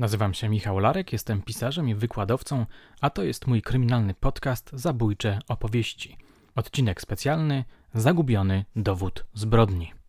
Nazywam się Michał Larek, jestem pisarzem i wykładowcą, a to jest mój kryminalny podcast Zabójcze opowieści. Odcinek specjalny Zagubiony dowód zbrodni.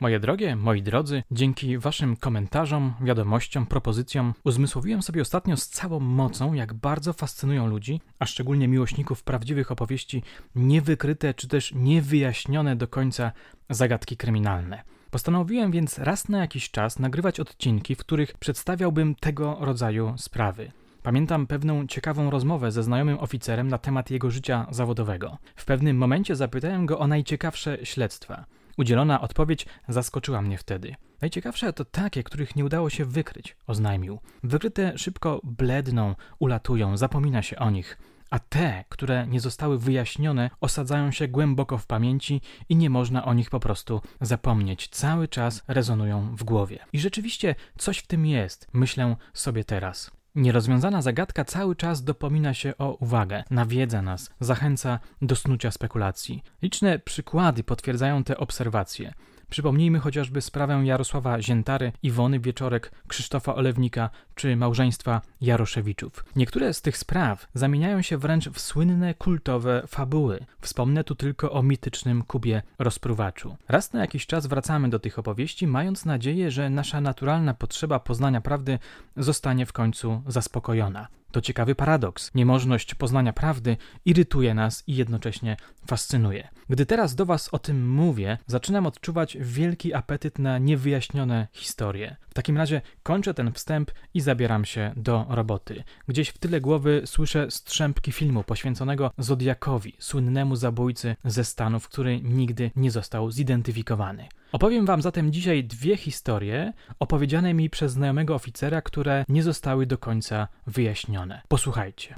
Moje drogie, moi drodzy, dzięki Waszym komentarzom, wiadomościom, propozycjom uzmysłowiłem sobie ostatnio z całą mocą, jak bardzo fascynują ludzi, a szczególnie miłośników prawdziwych opowieści, niewykryte czy też niewyjaśnione do końca zagadki kryminalne. Postanowiłem więc raz na jakiś czas nagrywać odcinki, w których przedstawiałbym tego rodzaju sprawy. Pamiętam pewną ciekawą rozmowę ze znajomym oficerem na temat jego życia zawodowego. W pewnym momencie zapytałem go o najciekawsze śledztwa. Udzielona odpowiedź zaskoczyła mnie wtedy. Najciekawsze to takie, których nie udało się wykryć, oznajmił. Wykryte szybko bledną, ulatują, zapomina się o nich. A te, które nie zostały wyjaśnione, osadzają się głęboko w pamięci i nie można o nich po prostu zapomnieć. Cały czas rezonują w głowie. I rzeczywiście coś w tym jest, myślę sobie teraz. Nierozwiązana zagadka cały czas dopomina się o uwagę, nawiedza nas, zachęca do snucia spekulacji. Liczne przykłady potwierdzają te obserwacje. Przypomnijmy chociażby sprawę Jarosława Ziętary, Iwony Wieczorek, Krzysztofa Olewnika czy małżeństwa Jaroszewiczów. Niektóre z tych spraw zamieniają się wręcz w słynne kultowe fabuły. Wspomnę tu tylko o mitycznym Kubie rozpruwaczu. Raz na jakiś czas wracamy do tych opowieści, mając nadzieję, że nasza naturalna potrzeba poznania prawdy zostanie w końcu zaspokojona. To ciekawy paradoks. Niemożność poznania prawdy irytuje nas i jednocześnie fascynuje. Gdy teraz do Was o tym mówię, zaczynam odczuwać wielki apetyt na niewyjaśnione historie. W takim razie kończę ten wstęp i zabieram się do roboty. Gdzieś w tyle głowy słyszę strzępki filmu poświęconego Zodiakowi, słynnemu zabójcy ze Stanów, który nigdy nie został zidentyfikowany. Opowiem Wam zatem dzisiaj dwie historie opowiedziane mi przez znajomego oficera, które nie zostały do końca wyjaśnione. Posłuchajcie.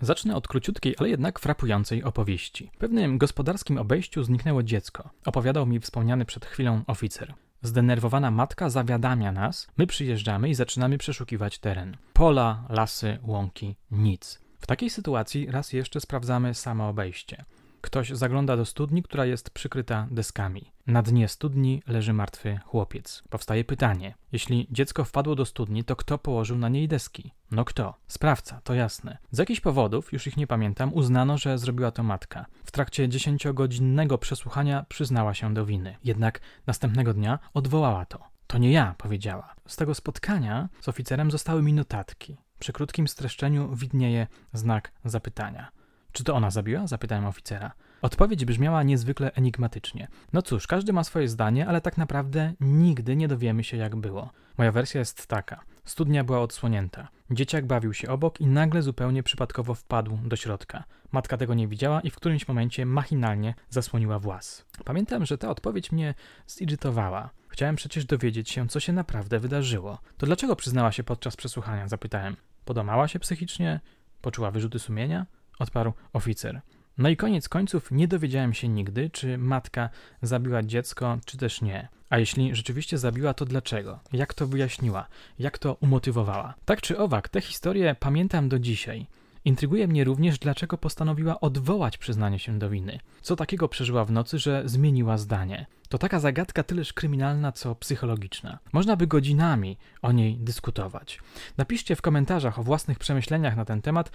Zacznę od króciutkiej, ale jednak frapującej opowieści. W pewnym gospodarskim obejściu zniknęło dziecko. Opowiadał mi wspomniany przed chwilą oficer. Zdenerwowana matka zawiadamia nas, my przyjeżdżamy i zaczynamy przeszukiwać teren. Pola, lasy, łąki, nic. W takiej sytuacji raz jeszcze sprawdzamy samo obejście. Ktoś zagląda do studni, która jest przykryta deskami. Na dnie studni leży martwy chłopiec. Powstaje pytanie: jeśli dziecko wpadło do studni, to kto położył na niej deski? No kto? Sprawca, to jasne. Z jakichś powodów, już ich nie pamiętam, uznano, że zrobiła to matka. W trakcie dziesięciogodzinnego przesłuchania przyznała się do winy. Jednak następnego dnia odwołała to. To nie ja, powiedziała. Z tego spotkania z oficerem zostały mi notatki. Przy krótkim streszczeniu widnieje znak zapytania. Czy to ona zabiła? zapytałem oficera. Odpowiedź brzmiała niezwykle enigmatycznie. No cóż, każdy ma swoje zdanie, ale tak naprawdę nigdy nie dowiemy się, jak było. Moja wersja jest taka. Studnia była odsłonięta. Dzieciak bawił się obok i nagle zupełnie przypadkowo wpadł do środka. Matka tego nie widziała i w którymś momencie machinalnie zasłoniła włas. Pamiętam, że ta odpowiedź mnie zirytowała. Chciałem przecież dowiedzieć się, co się naprawdę wydarzyło. To dlaczego przyznała się podczas przesłuchania? Zapytałem. Podamała się psychicznie? Poczuła wyrzuty sumienia? Odparł oficer. No i koniec końców nie dowiedziałem się nigdy, czy matka zabiła dziecko, czy też nie. A jeśli rzeczywiście zabiła, to dlaczego? Jak to wyjaśniła? Jak to umotywowała? Tak czy owak, tę historię pamiętam do dzisiaj. Intryguje mnie również, dlaczego postanowiła odwołać przyznanie się do winy. Co takiego przeżyła w nocy, że zmieniła zdanie? To taka zagadka tyleż kryminalna, co psychologiczna. Można by godzinami o niej dyskutować. Napiszcie w komentarzach o własnych przemyśleniach na ten temat,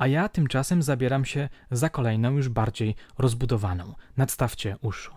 a ja tymczasem zabieram się za kolejną, już bardziej rozbudowaną. Nadstawcie uszu.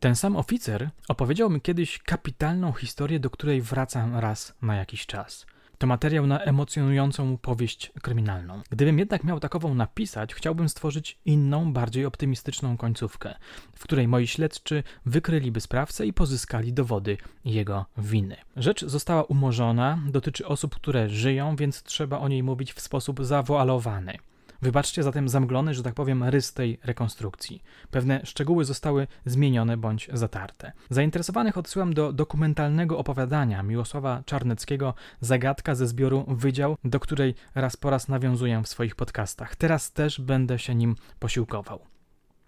Ten sam oficer opowiedział mi kiedyś kapitalną historię, do której wracam raz na jakiś czas. To materiał na emocjonującą powieść kryminalną. Gdybym jednak miał takową napisać, chciałbym stworzyć inną, bardziej optymistyczną końcówkę, w której moi śledczy wykryliby sprawcę i pozyskali dowody jego winy. Rzecz została umorzona, dotyczy osób, które żyją, więc trzeba o niej mówić w sposób zawoalowany. Wybaczcie zatem zamglony, że tak powiem, rys tej rekonstrukcji. Pewne szczegóły zostały zmienione bądź zatarte. Zainteresowanych odsyłam do dokumentalnego opowiadania Miłosława Czarneckiego Zagadka ze zbioru Wydział, do której raz po raz nawiązuję w swoich podcastach. Teraz też będę się nim posiłkował.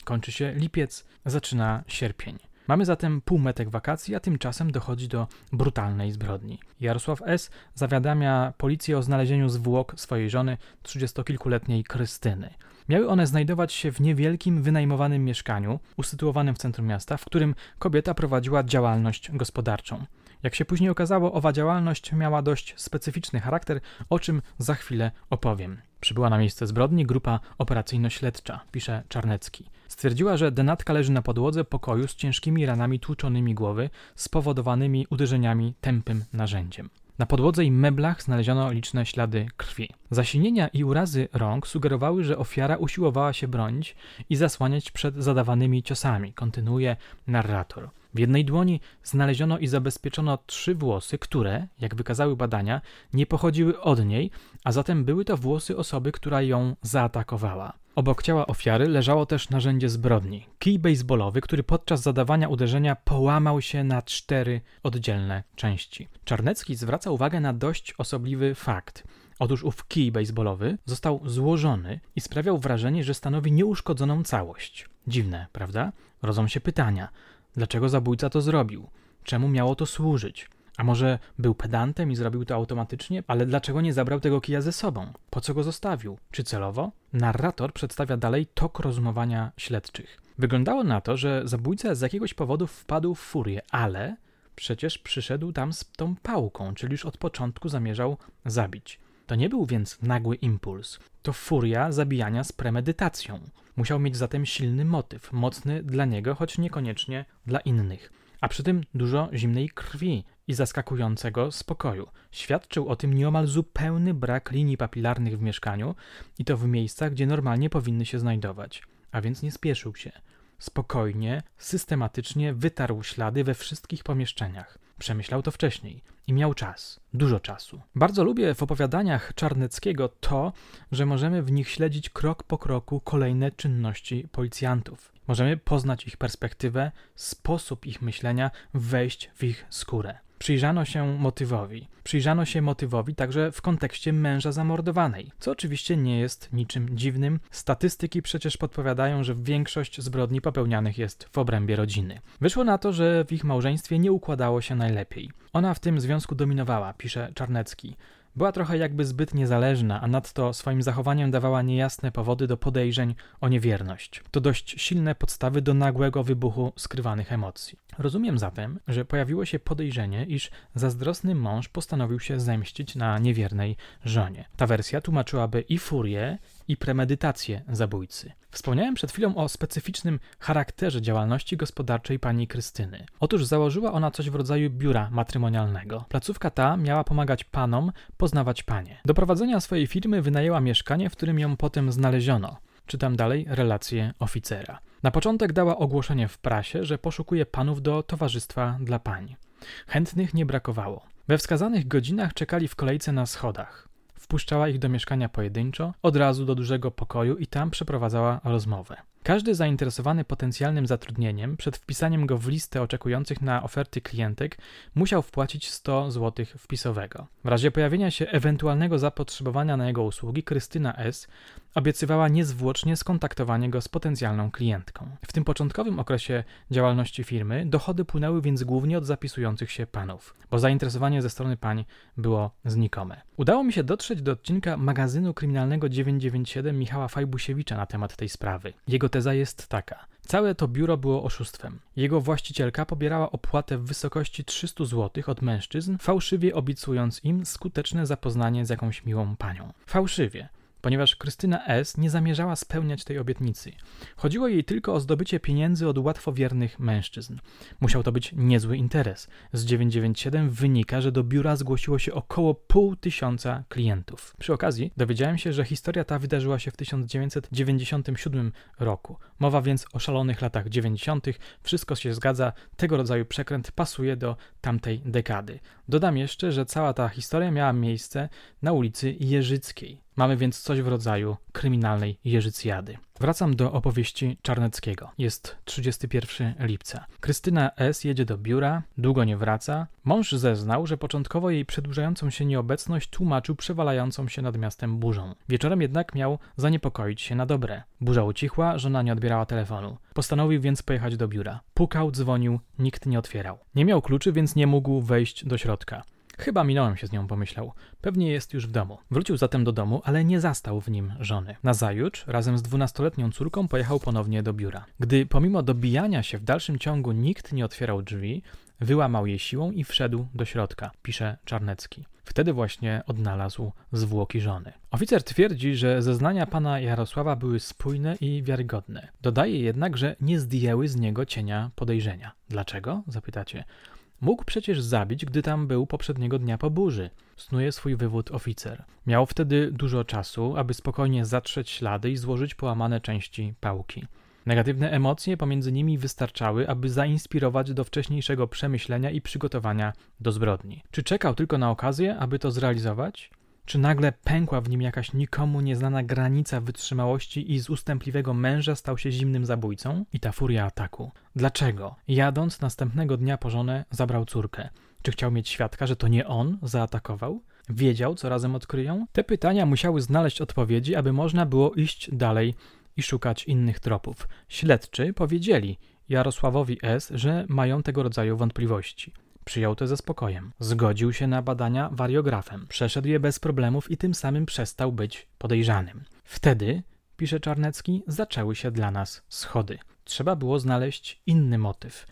Kończy się lipiec, zaczyna sierpień. Mamy zatem półmetek wakacji, a tymczasem dochodzi do brutalnej zbrodni. Jarosław S. zawiadamia policję o znalezieniu zwłok swojej żony, trzydziestokilkuletniej Krystyny. Miały one znajdować się w niewielkim, wynajmowanym mieszkaniu, usytuowanym w centrum miasta, w którym kobieta prowadziła działalność gospodarczą. Jak się później okazało, owa działalność miała dość specyficzny charakter, o czym za chwilę opowiem. Przybyła na miejsce zbrodni grupa operacyjno-śledcza, pisze Czarnecki. Stwierdziła, że denatka leży na podłodze pokoju z ciężkimi ranami tłuczonymi głowy, spowodowanymi uderzeniami tępym narzędziem. Na podłodze i meblach znaleziono liczne ślady krwi. Zasinienia i urazy rąk sugerowały, że ofiara usiłowała się bronić i zasłaniać przed zadawanymi ciosami, kontynuuje narrator. W jednej dłoni znaleziono i zabezpieczono trzy włosy, które, jak wykazały badania, nie pochodziły od niej, a zatem były to włosy osoby, która ją zaatakowała. Obok ciała ofiary leżało też narzędzie zbrodni kij baseballowy, który podczas zadawania uderzenia połamał się na cztery oddzielne części. Czarnecki zwraca uwagę na dość osobliwy fakt. Otóż ów kij baseballowy został złożony i sprawiał wrażenie, że stanowi nieuszkodzoną całość. Dziwne, prawda? Rodzą się pytania. Dlaczego zabójca to zrobił? Czemu miało to służyć? A może był pedantem i zrobił to automatycznie, ale dlaczego nie zabrał tego kija ze sobą? Po co go zostawił? Czy celowo? Narrator przedstawia dalej tok rozumowania śledczych. Wyglądało na to, że zabójca z jakiegoś powodu wpadł w furię, ale przecież przyszedł tam z tą pałką, czyli już od początku zamierzał zabić. To nie był więc nagły impuls. To furia zabijania z premedytacją. Musiał mieć zatem silny motyw, mocny dla niego, choć niekoniecznie dla innych. A przy tym dużo zimnej krwi i zaskakującego spokoju. Świadczył o tym nieomal zupełny brak linii papilarnych w mieszkaniu i to w miejscach, gdzie normalnie powinny się znajdować. A więc nie spieszył się. Spokojnie, systematycznie wytarł ślady we wszystkich pomieszczeniach. Przemyślał to wcześniej i miał czas, dużo czasu. Bardzo lubię w opowiadaniach Czarneckiego to, że możemy w nich śledzić krok po kroku kolejne czynności policjantów. Możemy poznać ich perspektywę, sposób ich myślenia, wejść w ich skórę. Przyjrzano się motywowi. Przyjrzano się motywowi także w kontekście męża zamordowanej, co oczywiście nie jest niczym dziwnym. Statystyki przecież podpowiadają, że większość zbrodni popełnianych jest w obrębie rodziny. Wyszło na to, że w ich małżeństwie nie układało się najlepiej. Ona w tym związku dominowała, pisze Czarnecki. Była trochę jakby zbyt niezależna, a nadto swoim zachowaniem dawała niejasne powody do podejrzeń o niewierność. To dość silne podstawy do nagłego wybuchu skrywanych emocji. Rozumiem zatem, że pojawiło się podejrzenie, iż zazdrosny mąż postanowił się zemścić na niewiernej żonie. Ta wersja tłumaczyłaby i furię, i premedytację zabójcy. Wspomniałem przed chwilą o specyficznym charakterze działalności gospodarczej pani Krystyny. Otóż założyła ona coś w rodzaju biura matrymonialnego. Placówka ta miała pomagać panom poznawać panie. Do prowadzenia swojej firmy wynajęła mieszkanie, w którym ją potem znaleziono. Czytam dalej relację oficera. Na początek dała ogłoszenie w prasie, że poszukuje panów do towarzystwa dla pań. Chętnych nie brakowało. We wskazanych godzinach czekali w kolejce na schodach. Wpuszczała ich do mieszkania pojedynczo, od razu do dużego pokoju i tam przeprowadzała rozmowę. Każdy zainteresowany potencjalnym zatrudnieniem przed wpisaniem go w listę oczekujących na oferty klientek musiał wpłacić 100 zł wpisowego. W razie pojawienia się ewentualnego zapotrzebowania na jego usługi, Krystyna S. obiecywała niezwłocznie skontaktowanie go z potencjalną klientką. W tym początkowym okresie działalności firmy dochody płynęły więc głównie od zapisujących się panów, bo zainteresowanie ze strony pań było znikome. Udało mi się dotrzeć do odcinka magazynu kryminalnego 997 Michała Fajbusiewicza na temat tej sprawy. Jego teza jest taka. Całe to biuro było oszustwem. Jego właścicielka pobierała opłatę w wysokości 300 zł od mężczyzn, fałszywie obiecując im skuteczne zapoznanie z jakąś miłą panią. Fałszywie ponieważ Krystyna S. nie zamierzała spełniać tej obietnicy. Chodziło jej tylko o zdobycie pieniędzy od łatwowiernych mężczyzn. Musiał to być niezły interes. Z 997 wynika, że do biura zgłosiło się około pół tysiąca klientów. Przy okazji dowiedziałem się, że historia ta wydarzyła się w 1997 roku. Mowa więc o szalonych latach 90. Wszystko się zgadza, tego rodzaju przekręt pasuje do tamtej dekady. Dodam jeszcze, że cała ta historia miała miejsce na ulicy Jeżyckiej. Mamy więc coś w rodzaju kryminalnej Jeżycjady. Wracam do opowieści Czarneckiego. Jest 31 lipca. Krystyna S. jedzie do biura, długo nie wraca. Mąż zeznał, że początkowo jej przedłużającą się nieobecność tłumaczył przewalającą się nad miastem burzą. Wieczorem jednak miał zaniepokoić się na dobre. Burza ucichła, żona nie odbierała telefonu. Postanowił więc pojechać do biura. Pukał, dzwonił, nikt nie otwierał. Nie miał kluczy, więc nie mógł wejść do środka. Chyba minąłem się z nią, pomyślał. Pewnie jest już w domu. Wrócił zatem do domu, ale nie zastał w nim żony. Nazajutrz, razem z dwunastoletnią córką, pojechał ponownie do biura. Gdy pomimo dobijania się w dalszym ciągu nikt nie otwierał drzwi, wyłamał je siłą i wszedł do środka, pisze Czarnecki. Wtedy właśnie odnalazł zwłoki żony. Oficer twierdzi, że zeznania pana Jarosława były spójne i wiarygodne. Dodaje jednak, że nie zdjęły z niego cienia podejrzenia. Dlaczego? Zapytacie. Mógł przecież zabić, gdy tam był poprzedniego dnia po burzy. Snuje swój wywód oficer. Miał wtedy dużo czasu, aby spokojnie zatrzeć ślady i złożyć połamane części pałki. Negatywne emocje pomiędzy nimi wystarczały, aby zainspirować do wcześniejszego przemyślenia i przygotowania do zbrodni. Czy czekał tylko na okazję, aby to zrealizować? Czy nagle pękła w nim jakaś nikomu nieznana granica wytrzymałości i z ustępliwego męża stał się zimnym zabójcą? I ta furia ataku. Dlaczego? Jadąc następnego dnia po żonę, zabrał córkę. Czy chciał mieć świadka, że to nie on zaatakował? Wiedział, co razem odkryją? Te pytania musiały znaleźć odpowiedzi, aby można było iść dalej i szukać innych tropów. Śledczy powiedzieli Jarosławowi S., że mają tego rodzaju wątpliwości. Przyjął to ze spokojem. Zgodził się na badania wariografem. Przeszedł je bez problemów i tym samym przestał być podejrzanym. Wtedy, pisze Czarnecki, zaczęły się dla nas schody. Trzeba było znaleźć inny motyw.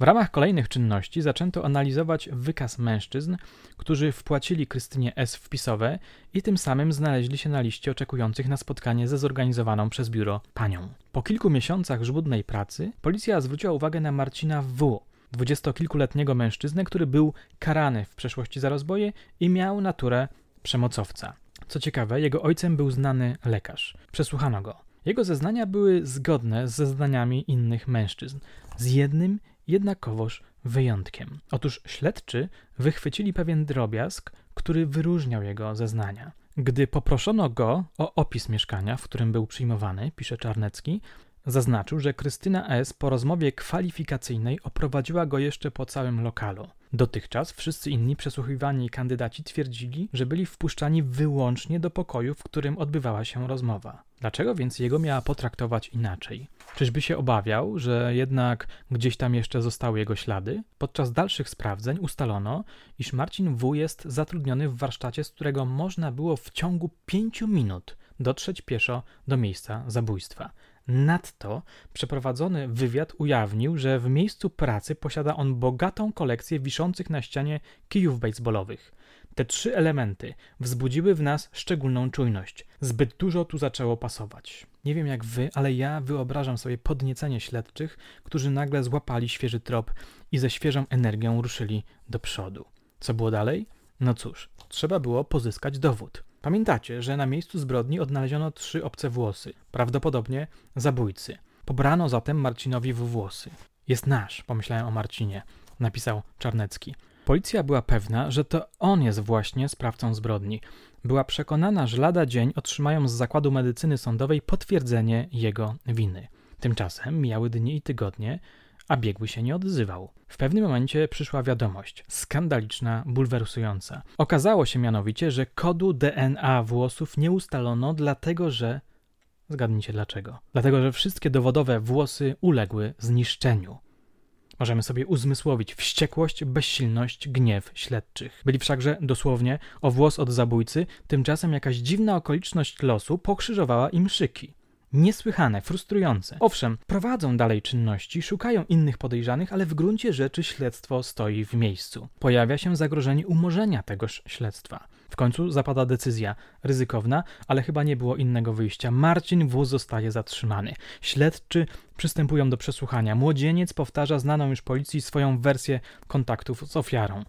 W ramach kolejnych czynności zaczęto analizować wykaz mężczyzn, którzy wpłacili Krystynie S. wpisowe i tym samym znaleźli się na liście oczekujących na spotkanie ze zorganizowaną przez biuro panią. Po kilku miesiącach żmudnej pracy policja zwróciła uwagę na Marcina W., dwudziestokilkuletniego mężczyznę, który był karany w przeszłości za rozboje i miał naturę przemocowca. Co ciekawe, jego ojcem był znany lekarz. Przesłuchano go. Jego zeznania były zgodne z zeznaniami innych mężczyzn, z jednym jednakowoż wyjątkiem. Otóż śledczy wychwycili pewien drobiazg, który wyróżniał jego zeznania. Gdy poproszono go o opis mieszkania, w którym był przyjmowany, pisze Czarnecki, Zaznaczył, że Krystyna S. po rozmowie kwalifikacyjnej oprowadziła go jeszcze po całym lokalu. Dotychczas wszyscy inni przesłuchiwani kandydaci twierdzili, że byli wpuszczani wyłącznie do pokoju, w którym odbywała się rozmowa. Dlaczego więc jego miała potraktować inaczej? Czyżby się obawiał, że jednak gdzieś tam jeszcze zostały jego ślady? Podczas dalszych sprawdzeń ustalono, iż Marcin W. jest zatrudniony w warsztacie, z którego można było w ciągu pięciu minut dotrzeć pieszo do miejsca zabójstwa. Nadto przeprowadzony wywiad ujawnił, że w miejscu pracy posiada on bogatą kolekcję wiszących na ścianie kijów baseballowych. Te trzy elementy wzbudziły w nas szczególną czujność. Zbyt dużo tu zaczęło pasować. Nie wiem jak wy, ale ja wyobrażam sobie podniecenie śledczych, którzy nagle złapali świeży trop i ze świeżą energią ruszyli do przodu. Co było dalej? No cóż, trzeba było pozyskać dowód. Pamiętacie, że na miejscu zbrodni odnaleziono trzy obce włosy, prawdopodobnie zabójcy. Pobrano zatem Marcinowi w włosy. Jest nasz, pomyślałem o Marcinie, napisał Czarnecki. Policja była pewna, że to on jest właśnie sprawcą zbrodni. Była przekonana, że lada dzień otrzymają z zakładu medycyny sądowej potwierdzenie jego winy. Tymczasem mijały dni i tygodnie, a biegły się nie odzywał. W pewnym momencie przyszła wiadomość, skandaliczna, bulwersująca. Okazało się mianowicie, że kodu DNA włosów nie ustalono, dlatego że. Zgadnijcie dlaczego. Dlatego, że wszystkie dowodowe włosy uległy zniszczeniu. Możemy sobie uzmysłowić wściekłość, bezsilność, gniew śledczych. Byli wszakże dosłownie o włos od zabójcy, tymczasem jakaś dziwna okoliczność losu pokrzyżowała im szyki. Niesłychane, frustrujące. Owszem, prowadzą dalej czynności, szukają innych podejrzanych, ale w gruncie rzeczy śledztwo stoi w miejscu. Pojawia się zagrożenie umorzenia tegoż śledztwa. W końcu zapada decyzja, ryzykowna, ale chyba nie było innego wyjścia. Marcin W. zostaje zatrzymany. Śledczy przystępują do przesłuchania. Młodzieniec powtarza znaną już policji swoją wersję kontaktów z ofiarą.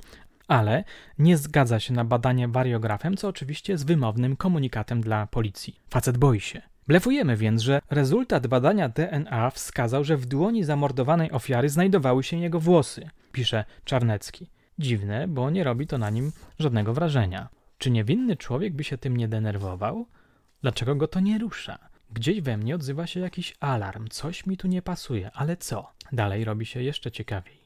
Ale nie zgadza się na badanie wariografem, co oczywiście jest wymownym komunikatem dla policji. Facet boi się. Blefujemy więc, że rezultat badania DNA wskazał, że w dłoni zamordowanej ofiary znajdowały się jego włosy, pisze Czarnecki. Dziwne, bo nie robi to na nim żadnego wrażenia. Czy niewinny człowiek by się tym nie denerwował? Dlaczego go to nie rusza? Gdzieś we mnie odzywa się jakiś alarm, coś mi tu nie pasuje, ale co? Dalej robi się jeszcze ciekawiej.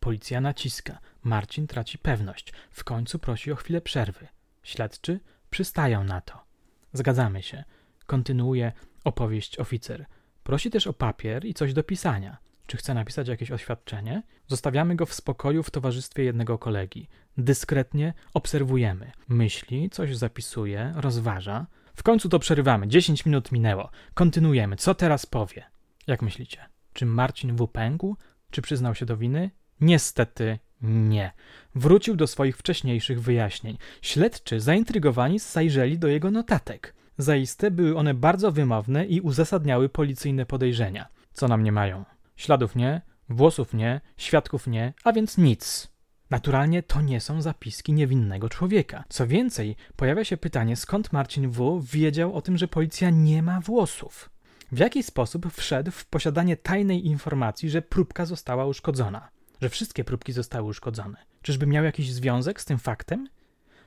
Policja naciska, Marcin traci pewność, w końcu prosi o chwilę przerwy. Śledczy przystają na to. Zgadzamy się. Kontynuuje opowieść oficer. Prosi też o papier i coś do pisania. Czy chce napisać jakieś oświadczenie? Zostawiamy go w spokoju w towarzystwie jednego kolegi. Dyskretnie obserwujemy. Myśli, coś zapisuje, rozważa. W końcu to przerywamy. Dziesięć minut minęło. Kontynuujemy. Co teraz powie? Jak myślicie? Czy Marcin W. pękł? Czy przyznał się do winy? Niestety nie. Wrócił do swoich wcześniejszych wyjaśnień. Śledczy zaintrygowani zajrzeli do jego notatek. Zaiste były one bardzo wymowne i uzasadniały policyjne podejrzenia. Co nam nie mają? Śladów nie, włosów nie, świadków nie, a więc nic. Naturalnie to nie są zapiski niewinnego człowieka. Co więcej, pojawia się pytanie, skąd Marcin W. wiedział o tym, że policja nie ma włosów. W jaki sposób wszedł w posiadanie tajnej informacji, że próbka została uszkodzona? Że wszystkie próbki zostały uszkodzone? Czyżby miał jakiś związek z tym faktem?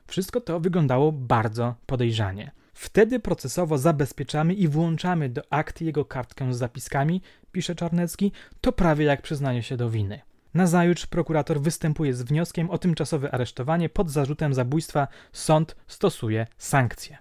Wszystko to wyglądało bardzo podejrzanie. Wtedy procesowo zabezpieczamy i włączamy do akt jego kartkę z zapiskami, pisze Czarnecki, to prawie jak przyznanie się do winy. Nazajutrz prokurator występuje z wnioskiem o tymczasowe aresztowanie pod zarzutem zabójstwa. Sąd stosuje sankcje.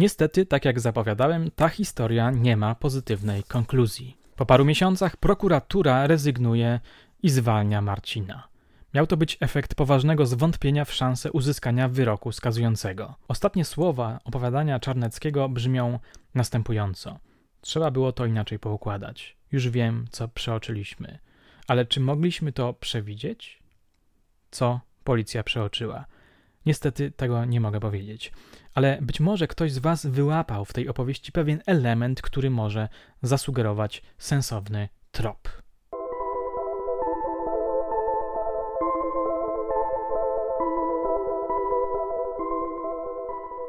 Niestety, tak jak zapowiadałem, ta historia nie ma pozytywnej konkluzji. Po paru miesiącach prokuratura rezygnuje i zwalnia Marcina. Miał to być efekt poważnego zwątpienia w szansę uzyskania wyroku skazującego. Ostatnie słowa opowiadania Czarneckiego brzmią następująco. Trzeba było to inaczej poukładać. Już wiem, co przeoczyliśmy. Ale czy mogliśmy to przewidzieć? Co policja przeoczyła? Niestety tego nie mogę powiedzieć, ale być może ktoś z Was wyłapał w tej opowieści pewien element, który może zasugerować sensowny trop.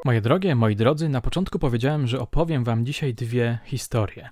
Moje drogie, moi drodzy, na początku powiedziałem, że opowiem Wam dzisiaj dwie historie.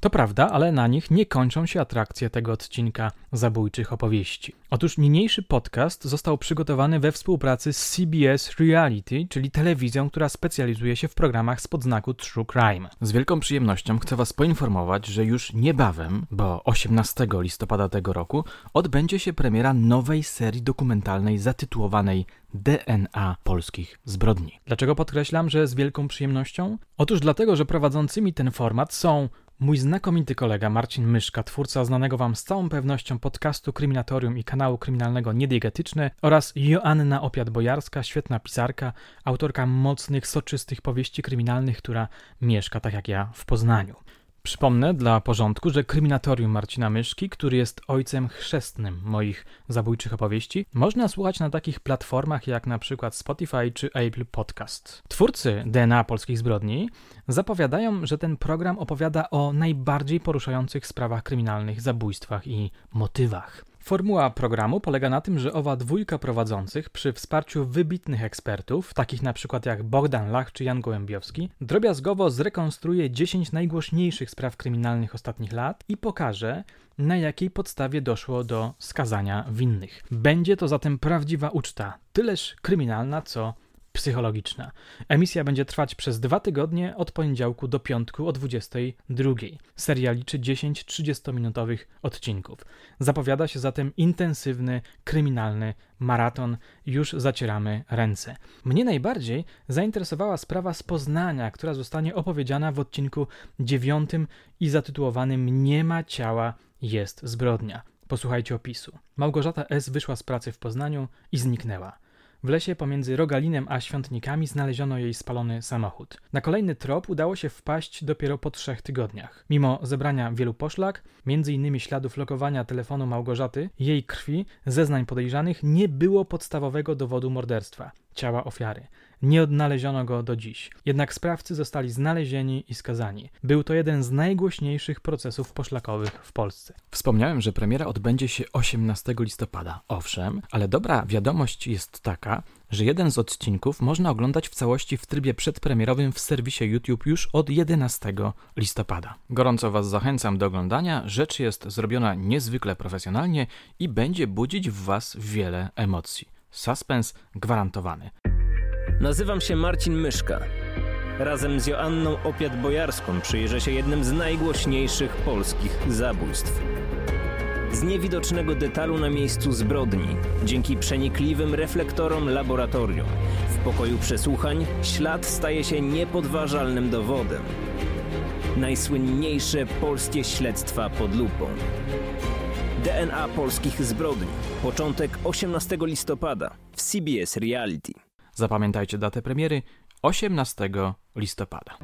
To prawda, ale na nich nie kończą się atrakcje tego odcinka zabójczych opowieści. Otóż niniejszy podcast został przygotowany we współpracy z CBS Reality, czyli telewizją, która specjalizuje się w programach z podznaku True Crime. Z wielką przyjemnością chcę Was poinformować, że już niebawem, bo 18 listopada tego roku, odbędzie się premiera nowej serii dokumentalnej zatytułowanej DNA polskich zbrodni. Dlaczego podkreślam, że z wielką przyjemnością? Otóż dlatego, że prowadzącymi ten format są Mój znakomity kolega Marcin Myszka, twórca znanego Wam z całą pewnością podcastu Kryminatorium i kanału kryminalnego Niediegetyczne oraz Joanna Opiat-Bojarska, świetna pisarka, autorka mocnych, soczystych powieści kryminalnych, która mieszka tak jak ja w Poznaniu. Przypomnę dla porządku, że kryminatorium Marcina Myszki, który jest ojcem chrzestnym moich zabójczych opowieści, można słuchać na takich platformach jak na przykład Spotify czy Apple Podcast. Twórcy DNA polskich zbrodni zapowiadają, że ten program opowiada o najbardziej poruszających sprawach kryminalnych, zabójstwach i motywach. Formuła programu polega na tym, że owa dwójka prowadzących przy wsparciu wybitnych ekspertów, takich na przykład jak Bogdan Lach czy Jan Gołębiowski, drobiazgowo zrekonstruuje 10 najgłośniejszych spraw kryminalnych ostatnich lat i pokaże, na jakiej podstawie doszło do skazania winnych. Będzie to zatem prawdziwa uczta, tyleż kryminalna, co psychologiczna. Emisja będzie trwać przez dwa tygodnie od poniedziałku do piątku o 22. Seria liczy 10 30-minutowych odcinków. Zapowiada się zatem intensywny, kryminalny maraton. Już zacieramy ręce. Mnie najbardziej zainteresowała sprawa z Poznania, która zostanie opowiedziana w odcinku dziewiątym i zatytułowanym Nie ma ciała, jest zbrodnia. Posłuchajcie opisu. Małgorzata S. wyszła z pracy w Poznaniu i zniknęła. W lesie pomiędzy Rogalinem a Świątnikami znaleziono jej spalony samochód. Na kolejny trop udało się wpaść dopiero po trzech tygodniach. Mimo zebrania wielu poszlak, m.in. śladów lokowania telefonu Małgorzaty, jej krwi, zeznań podejrzanych, nie było podstawowego dowodu morderstwa ciała ofiary. Nie odnaleziono go do dziś. Jednak sprawcy zostali znalezieni i skazani. Był to jeden z najgłośniejszych procesów poszlakowych w Polsce. Wspomniałem, że premiera odbędzie się 18 listopada. Owszem, ale dobra wiadomość jest taka, że jeden z odcinków można oglądać w całości w trybie przedpremierowym w serwisie YouTube już od 11 listopada. Gorąco Was zachęcam do oglądania. Rzecz jest zrobiona niezwykle profesjonalnie i będzie budzić w Was wiele emocji. Suspens gwarantowany. Nazywam się Marcin Myszka. Razem z Joanną Opiat-Bojarską przyjrzę się jednym z najgłośniejszych polskich zabójstw. Z niewidocznego detalu na miejscu zbrodni, dzięki przenikliwym reflektorom laboratorium, w pokoju przesłuchań ślad staje się niepodważalnym dowodem. Najsłynniejsze polskie śledztwa pod lupą. DNA polskich zbrodni. Początek 18 listopada w CBS Reality. Zapamiętajcie datę premiery 18 listopada.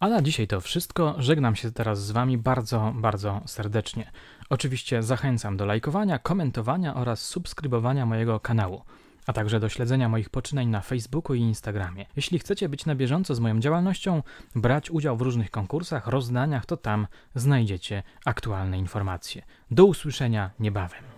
A na dzisiaj to wszystko. Żegnam się teraz z Wami bardzo, bardzo serdecznie. Oczywiście zachęcam do lajkowania, komentowania oraz subskrybowania mojego kanału a także do śledzenia moich poczynań na Facebooku i Instagramie. Jeśli chcecie być na bieżąco z moją działalnością, brać udział w różnych konkursach, rozdaniach, to tam znajdziecie aktualne informacje. Do usłyszenia niebawem.